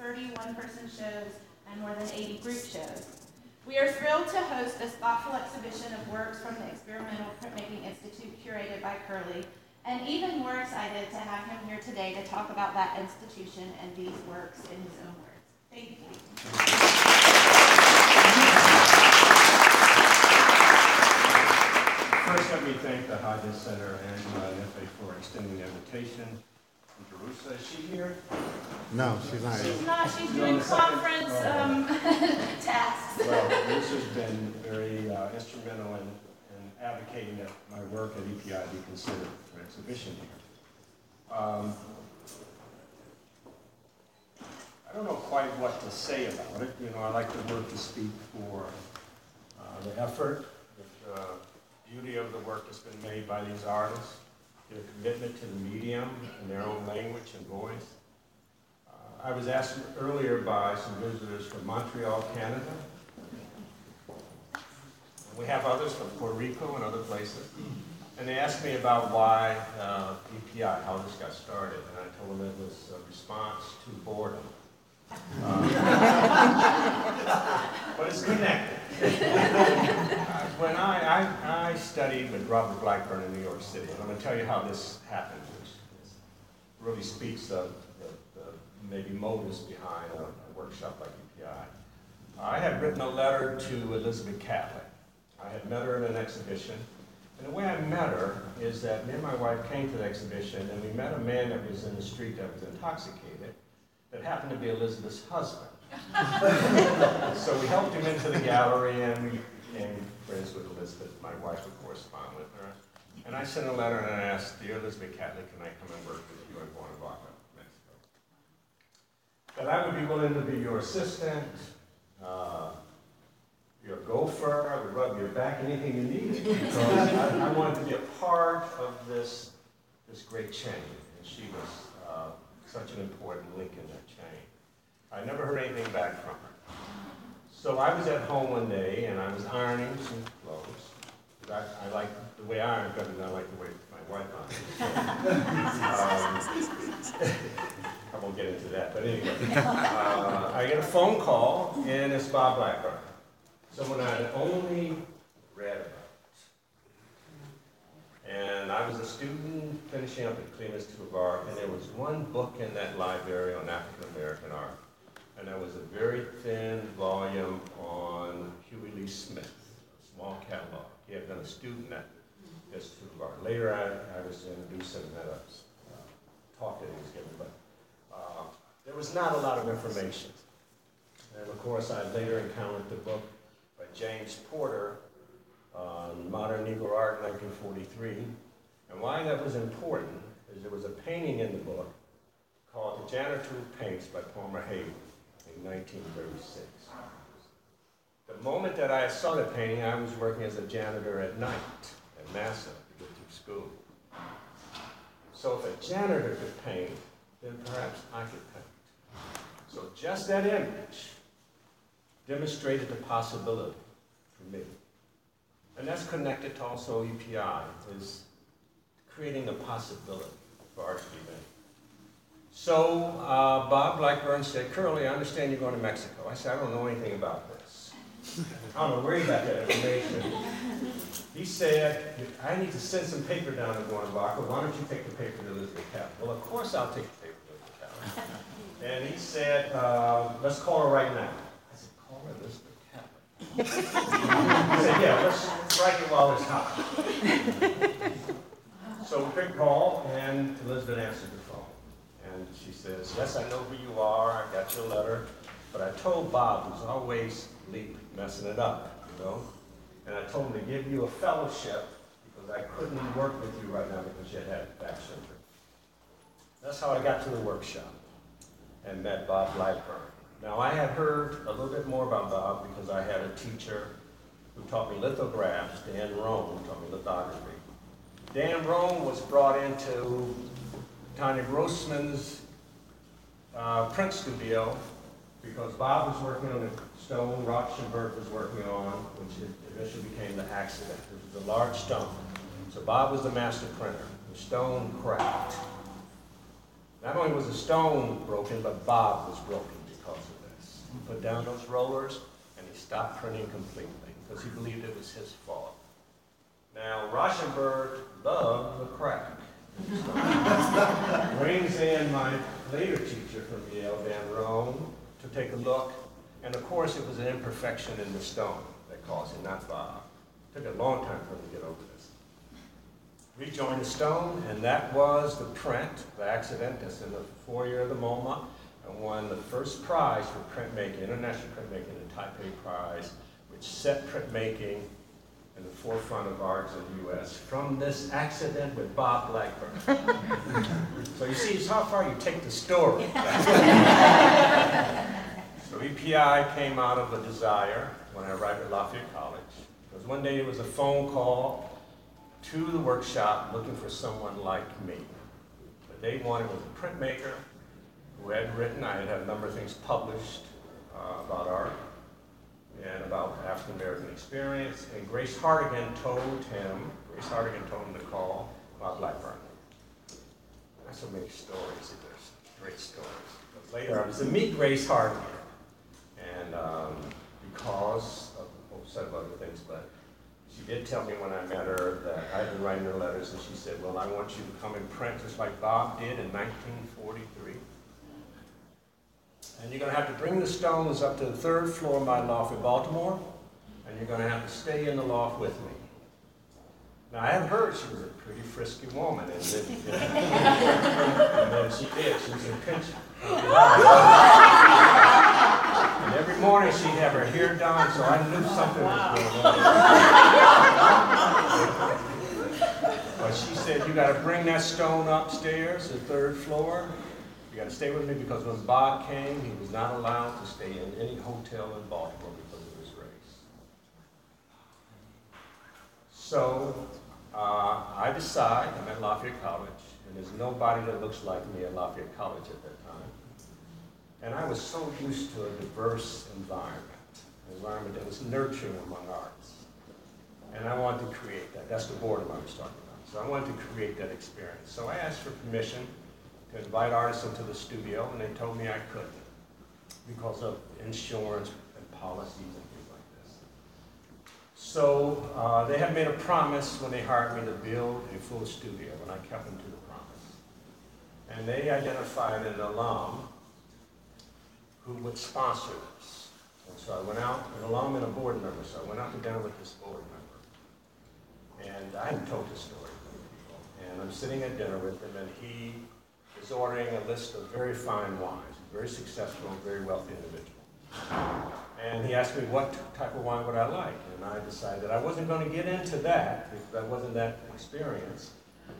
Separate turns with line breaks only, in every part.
30 one-person shows, and more than 80 group shows. We are thrilled to host this thoughtful exhibition of works from the Experimental Printmaking Institute curated by Curlee, and even more excited to have him here today to talk about that institution and these works in his own words. Thank you.
First, let me thank the Hodges Center and uh, NFA for extending the invitation. And Jerusa, is she here?
No, she's not.
She's not, she's
You're on
doing
the second-
conference um, tasks.
Well, this has been very uh, instrumental in in advocating that my work at EPI be considered for exhibition here. Um, I don't know quite what to say about it. You know, I like the word to speak for uh, the effort, the uh, beauty of the work that's been made by these artists, their commitment to the medium and their own language and voice. Uh, I was asked earlier by some visitors from Montreal, Canada. We have others from Puerto Rico and other places. And they asked me about why uh, EPI, how this got started. And I told them it was a response to boredom. Uh, But it's connected. When I, I, I studied with Robert Blackburn in New York City, and I'm going to tell you how this happened, which really speaks of the, the maybe motives behind a, a workshop like EPI. I had written a letter to Elizabeth Catlett. I had met her in an exhibition, and the way I met her is that me and my wife came to the exhibition, and we met a man that was in the street that was intoxicated, that happened to be Elizabeth's husband. So we helped him into the gallery and we became friends with Elizabeth. My wife would correspond with her. And I sent a letter and I asked, Dear Elizabeth Catlett, can I come and work with you in Cuernavaca, Mexico? That I would be willing to be your assistant, uh, your gopher, I would rub your back, anything you needed. Because I, I wanted to be a part of this, this great chain. And she was uh, such an important link in that chain. I never heard anything back from her. So I was at home one day and I was ironing some clothes. I, I like the way I iron better than I like the way my wife irons. Um, I won't get into that, but anyway. Uh, I get a phone call and it's Bob Blackburn, someone I had only read about. And I was a student finishing up at Clean Institute and there was one book in that library on African American art. And there was a very thin volume on Hughie Lee-Smith, a small catalog. He had been a student at of Art. Later, I, I was introduced him at a uh, talk that he was giving, but uh, there was not a lot of information. And of course, I later encountered the book by James Porter on modern Negro art in 1943. And why that was important is there was a painting in the book called The Janitor Paints by Palmer Hayden in 1936. The moment that I saw the painting, I was working as a janitor at night at Massa to get through school. So if a janitor could paint, then perhaps I could paint. So just that image demonstrated the possibility for me. And that's connected to also EPI, is creating a possibility for art to be made. So uh, Bob Blackburn said, Curlee, I understand you're going to Mexico. I said, I don't know anything about this. I don't worried about that information. He said, I need to send some paper down to Cuernavaca. Why don't you take the paper to Elizabeth Catlett? Well, of course I'll take the paper to Elizabeth Catlett. And he said, uh, let's call her right now. I said, call her Elizabeth Catlett. He said, yeah, let's strike it while it's hot. So we picked call, and Elizabeth answered. And she says, yes, I know who you are, I got your letter, but I told Bob, who's always leap messing it up, you know? And I told him to give you a fellowship because I couldn't work with you right now because you had back surgery. That's how I got to the workshop and met Bob Blackburn. Now, I had heard a little bit more about Bob because I had a teacher who taught me lithographs, Dan Rome, who taught me lithography. Dan Rome was brought into Tanya Grosman's uh, print studio because Bob was working on a stone Rauschenberg was working on, which eventually became the accident. It was a large stone. So Bob was the master printer. The stone cracked. Not only was the stone broken, but Bob was broken because of this. He put down those rollers and he stopped printing completely because he believed it was his fault. Now, Rauschenberg loved the crack. Brings in my later teacher from Yale, Van Rome, to take a look. And of course, it was an imperfection in the stone that caused it, not Bob. Took a long time for him to get over this. Rejoined the stone, and that was the print, the accident that's in the foyer of the MoMA, and won the first prize for printmaking, international printmaking, the Taipei Prize, which set printmaking in the forefront of arts in the U.S. from this accident with Bob Blackburn. so you see, it's how far you take the story. so EPI came out of a desire when I arrived at Lafayette College. Because one day it was a phone call to the workshop looking for someone like me. What they wanted was a printmaker who had written, I had had a number of things published uh, about art and about African American experience. And Grace Hartigan told him, Grace Hartigan told him to call Bob Blackburn. There's so many stories, there's great stories. But later I was to meet Grace Hartigan. And um, because of a whole set of other things, but she did tell me when I met her that I had been writing her letters, and she said, well, I want you to come and print just like Bob did in 1943. And you're going to have to bring the stones up to the third floor of my loft in Baltimore, and you're going to have to stay in the loft with me. Now, I had heard she was a pretty frisky woman, and then, and then she did. She was a pinch. And every morning she'd have her hair done, so I knew something was going on. But she said, you gotta bring that stone upstairs, the third floor. You gotta stay with me because when Bob came, he was not allowed to stay in any hotel in Baltimore because of his race. So, uh, I decide, I'm at Lafayette College, and there's nobody that looks like me at Lafayette College at that time. And I was so used to a diverse environment, an environment that was nurturing among arts. And I wanted to create that. That's the boredom I was talking about. So I wanted to create that experience. So I asked for permission to invite artists into the studio, and they told me I couldn't because of insurance and policies and things like this. So uh, they had made a promise when they hired me to build a full studio, and I kept them to the promise. And they identified an alum who would sponsor this. And so I went out, an alum and a board member, so I went out to dinner with this board member. And I hadn't told this story. And I'm sitting at dinner with him, and he ordering a list of very fine wines, very successful, very wealthy individual. And he asked me what type of wine would I like, and I decided I wasn't going to get into that because I wasn't that experienced.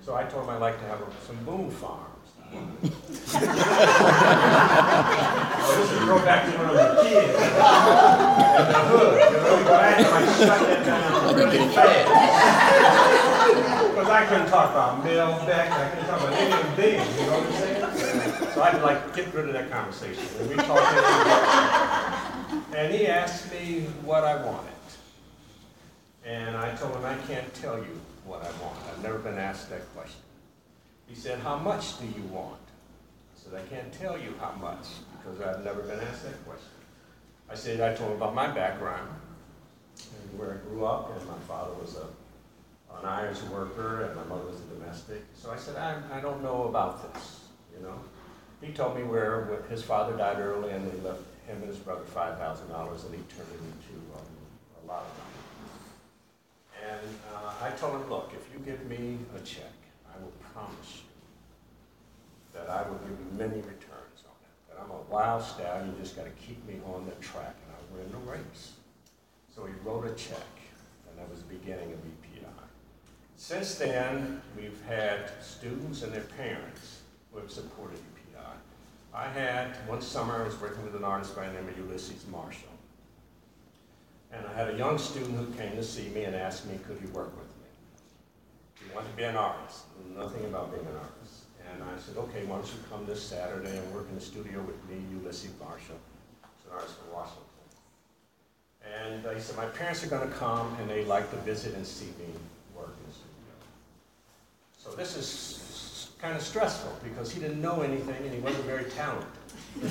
So I told him I'd like to have some Boone Farms. Well, this is go back to when I was a kid. In the hood, you know, I had to like shut that down really fast. Because I couldn't talk about Mel Beck, I couldn't talk about any of them, you know what I'm saying? So I had to like get rid of that conversation. And we talked and he asked me what I wanted. And I told him I can't tell you what I want. I've never been asked that question. He said, how much do you want? I said, I can't tell you how much because I've never been asked that question. I said, I told him about my background and where I grew up, and my father was a, an Irish worker and my mother was a domestic. So I said, I, I don't know about this, you know. He told me where his father died early and he left him and his brother $5,000 and he turned it into um, a lot of money. And uh, I told him, look, if you give me a check, I will promise you that I will give you many returns on it. That I'm a wild stallion, you just got to keep me on the track and I'll win the race. So he wrote a check, and that was the beginning of EPI. Since then, we've had students and their parents who have supported EPI. I had, one summer, I was working with an artist by the name of Ulysses Marshall. And I had a young student who came to see me and asked me, could he work with me? He wanted to be an artist, nothing about being an artist. And I said, okay, why don't you come this Saturday and work in the studio with me, Ulysses Marshall, who's an artist from Washington. And he said, my parents are going to come and they like to visit and see me work in the studio. So this is kind of stressful because he didn't know anything and he wasn't very talented. so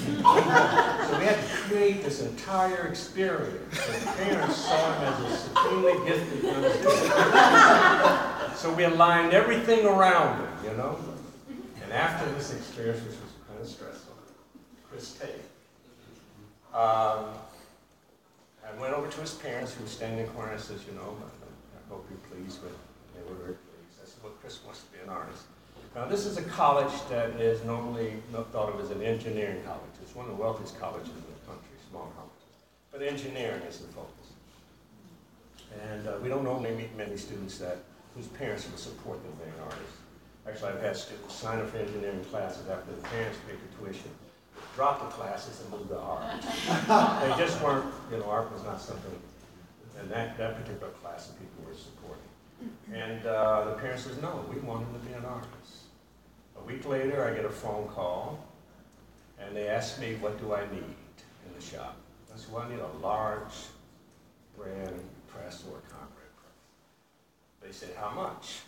we had to create this entire experience. The parents saw him as a supremely gifted young. So we aligned everything around him, you know? And after this experience, which was kind of stressful, Chris Tate, um, I went over to his parents, who was standing in the corner, and says, you know, I hope you're pleased with, they were very pleased. I said, well, Chris wants to be an artist. Now, this is a college that is normally not thought of as an engineering college. It's one of the wealthiest colleges in the country, small college. But engineering is the focus. And uh, we don't normally meet many students that, whose parents will support them being artists. Actually, I've had students sign up for engineering classes after the parents paid the tuition, drop the classes and move to art. They just weren't, you know, art was not something, and that, that particular class of people were supporting. And uh, the parent says, no, we want him to be an artist. A week later, I get a phone call, and they ask me, what do I need in the shop? I said, well, I need a large brand press or a Conrad press. They said, how much?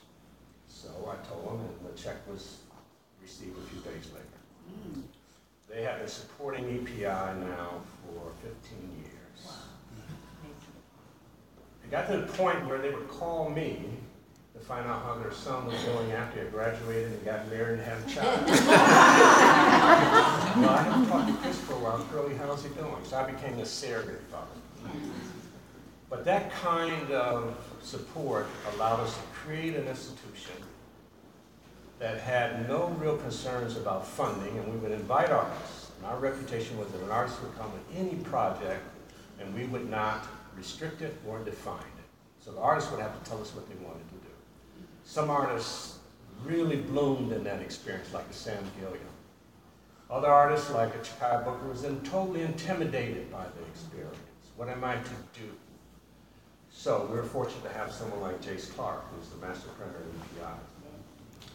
So I told them, and the check was received a few days later. They have been supporting EPI now for 15 years. It got to the point where they would call me to find out how their son was doing after he graduated and got married and had a child. well, I haven't talked to Chris for a while. Curlee, how's he doing? So I became the surrogate father. But that kind of support allowed us to create an institution that had no real concerns about funding, and we would invite artists. And our reputation was that an artist would come with any project, and we would not restrict it or define it. So the artists would have to tell us what they wanted to do. Some artists really bloomed in that experience, like Sam Gilliam. Other artists, like a Chakaia Booker, was then totally intimidated by the experience. What am I to do? So we were fortunate to have someone like Jace Clark, who's the master printer at EPI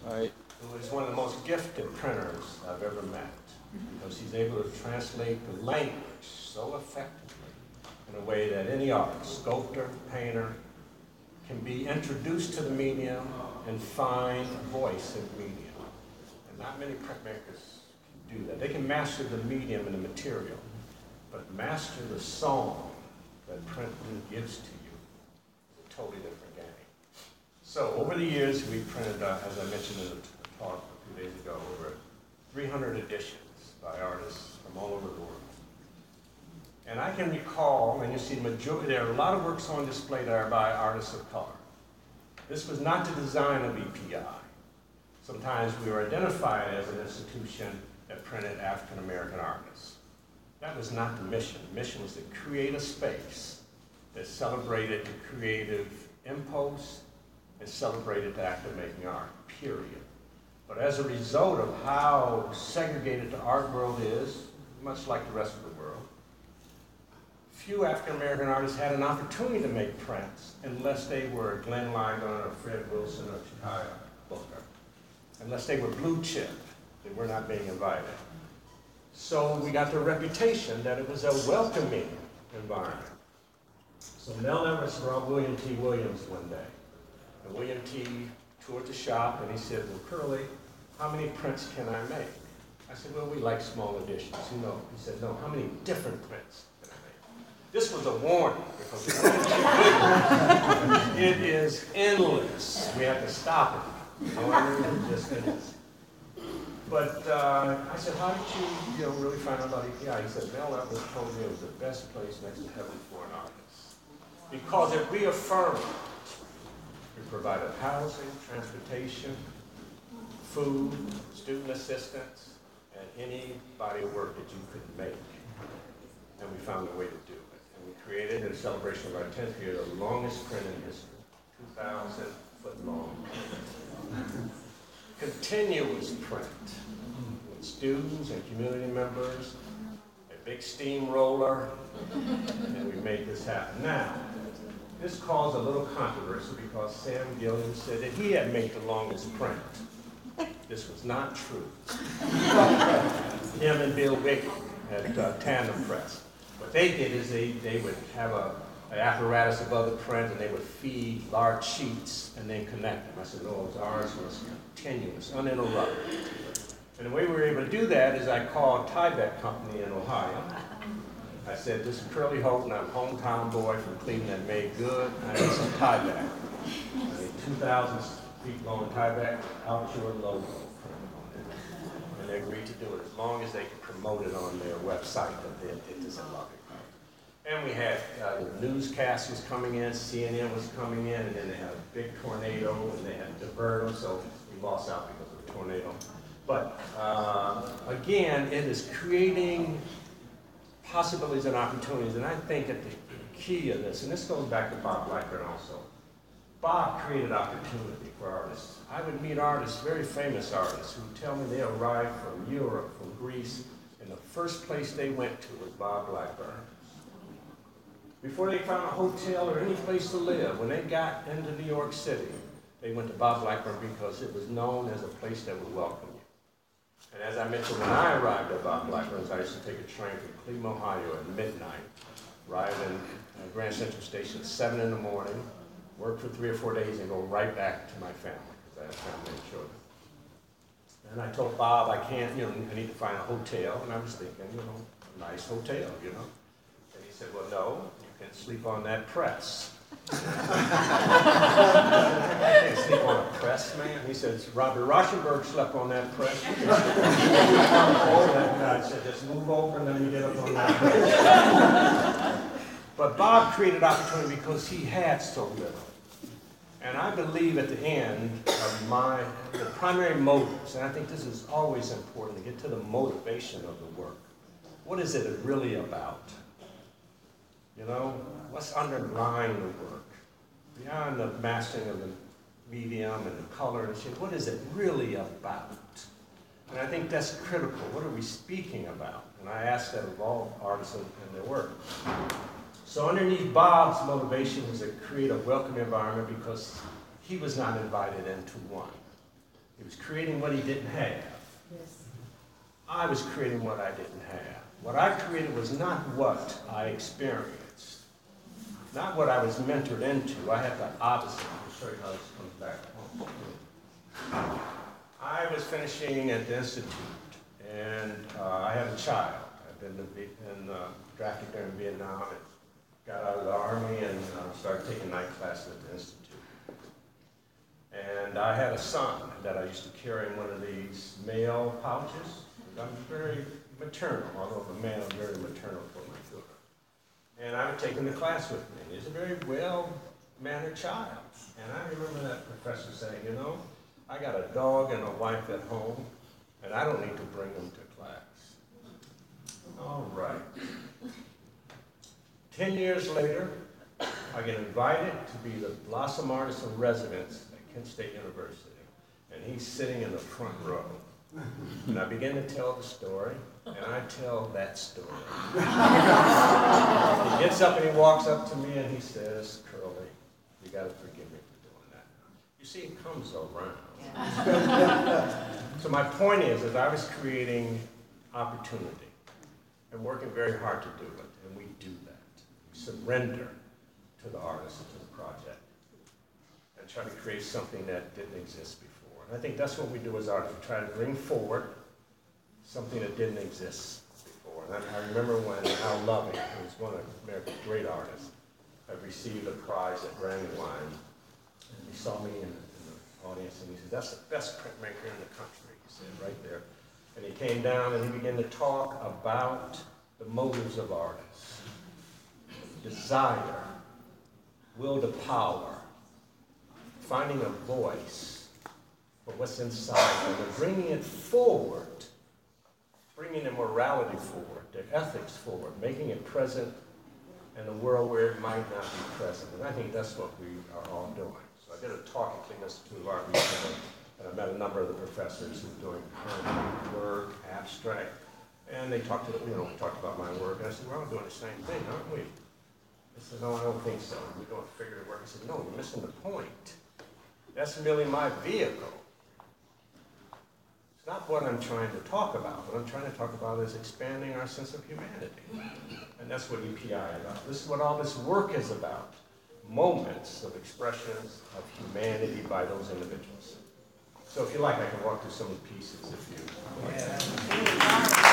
Right.
who is one of the most gifted printers I've ever met, mm-hmm. because he's able to translate the language so effectively in a way that any artist, sculptor, painter, can be introduced to the medium and find a voice in the medium. And not many printmakers can do that. They can master the medium and the material, but master the song that print gives to you is a totally different game. So over the years, we printed, uh, as I mentioned in the talk a few days ago, over 300 editions by artists from all over the world. And I can recall, and you see majority, there are a lot of works on display that are by artists of color. This was not the design of EPI. Sometimes we were identified as an institution that printed African American artists. That was not the mission. The mission was to create a space that celebrated the creative impulse and celebrated the act of making art, period. But as a result of how segregated the art world is, much like the rest of the world, few African American artists had an opportunity to make prints unless they were Glenn Ligon or Fred Wilson or Chakaia Booker. Unless they were blue chip, they were not being invited. So we got the reputation that it was a welcoming environment. So Mel Everest brought William T. Williams one day. And William T. toured the shop and he said, well, Curlee, how many prints can I make? I said, well, we like small editions. You know, he said, no, how many different prints? This was a warning because it is endless. We have to stop it. However, it just is. But uh, I said, how did you, you know, really find out about EPI? He said, Mel Everest told me it was the best place next to heaven for an artist. Because it reaffirmed we provided housing, transportation, food, student assistance, and any body of work that you could make. And we found a way to do it. Created, in celebration of our 10th year, the longest print in history, 2,000 foot long. Continuous print with students and community members, a big steamroller, and we made this happen. Now, this caused a little controversy because Sam Gilliam said that he had made the longest print. This was not true. Him and Bill Weege at uh, Tandem Press. They did is they, they would have a, an apparatus above the print and they would feed large sheets and then connect them. I said, oh, no, ours was continuous, uninterrupted. And the way we were able to do that is I called Tyvek Company in Ohio I said, this is Curlee Holton, I'm a hometown boy from Cleveland that made good. I need some Tyvek. I need 2,000 feet long Tyvek, out your logo. And they agreed to do it as long as they could promote it on their website that they did this in Lubbock. And we had, uh, the newscast was coming in, CNN was coming in, and then they had a big tornado, and they had DeVerto, so we lost out because of the tornado. But, uh, again, it is creating possibilities and opportunities, and I think that the key of this, and this goes back to Bob Blackburn also. Bob created opportunity for artists. I would meet artists, very famous artists, who tell me they arrived from Europe, from Greece, and the first place they went to was Bob Blackburn. Before they found a hotel or any place to live, when they got into New York City, they went to Bob Blackburn because it was known as a place that would welcome you. And as I mentioned, when I arrived at Bob Blackburn's, I used to take a train from Cleveland, Ohio at midnight, arrive in uh, Grand Central Station at seven in the morning, work for three or four days, and go right back to my family, because I have family and children. And I told Bob, I can't, you know, I need to find a hotel, and I was thinking, you know, a nice hotel, you know? And he said, well, no, you can sleep on that press. I can't sleep on a press, man. He says, Robert Rauschenberg slept on that press. I said, just move over and let me get up on that press. But Bob created opportunity because he had so little. And I believe at the end of my, the primary motives, and I think this is always important to get to the motivation of the work. What is it really about? You know, what's underlying the work? Beyond the mastering of the medium and the color and shit, what is it really about? And I think that's critical. What are we speaking about? And I ask that of all artists and their work. So underneath Bob's motivation was to create a welcome environment because he was not invited into one. He was creating what he didn't have. I was creating what I didn't have. What I created was not what I experienced, not what I was mentored into. I had the opposite. I'll show you how this comes back. I was finishing at the institute, and uh, I had a child. I'd been in, uh, drafted there in Vietnam and got out of the army and uh, started taking night classes at the institute. And I had a son that I used to carry in one of these mail pouches. I'm very maternal, although a man, I'm very maternal for. And I would take him to class with me. He's a very well-mannered child. And I remember that professor saying, you know, I got a dog and a wife at home, and I don't need to bring them to class. All right. Ten years later, I get invited to be the Blossom Artist in Residence at Kent State University. And he's sitting in the front row. And I begin to tell the story, and I tell that story. he gets up and he walks up to me and he says, Curlee, you got to forgive me for doing that. You see, it comes around. so my point is, is I was creating opportunity and working very hard to do it, and we do that. We surrender to the artist and to the project and try to create something that didn't exist before. I think that's what we do as artists. We try to bring forward something that didn't exist before. And I, I remember when Al Loving, who was one of America's great artists, had received a prize at Brandywine, and he saw me in, in the audience, and he said, "That's the best printmaker in the country." He said, "Right there." And he came down and he began to talk about the motives of artists, desire, will to power, finding a voice for what's inside and bringing it forward, bringing the morality forward, the ethics forward, making it present in a world where it might not be present. And I think that's what we are all doing. So I did a talk at Cleveland Institute of Art recently, and I met a number of the professors who are doing current work, abstract, and they talked to, you know, we talked about my work, and I said, we're all doing the same thing, aren't we? They said, no, I don't think so. We're figure it work. I said, no, you're missing the point. That's merely my vehicle. It's not what I'm trying to talk about. What I'm trying to talk about is expanding our sense of humanity. And that's what EPI is about. This is what all this work is about. Moments of expressions of humanity by those individuals. So if you like, I can walk through some of the pieces if you like.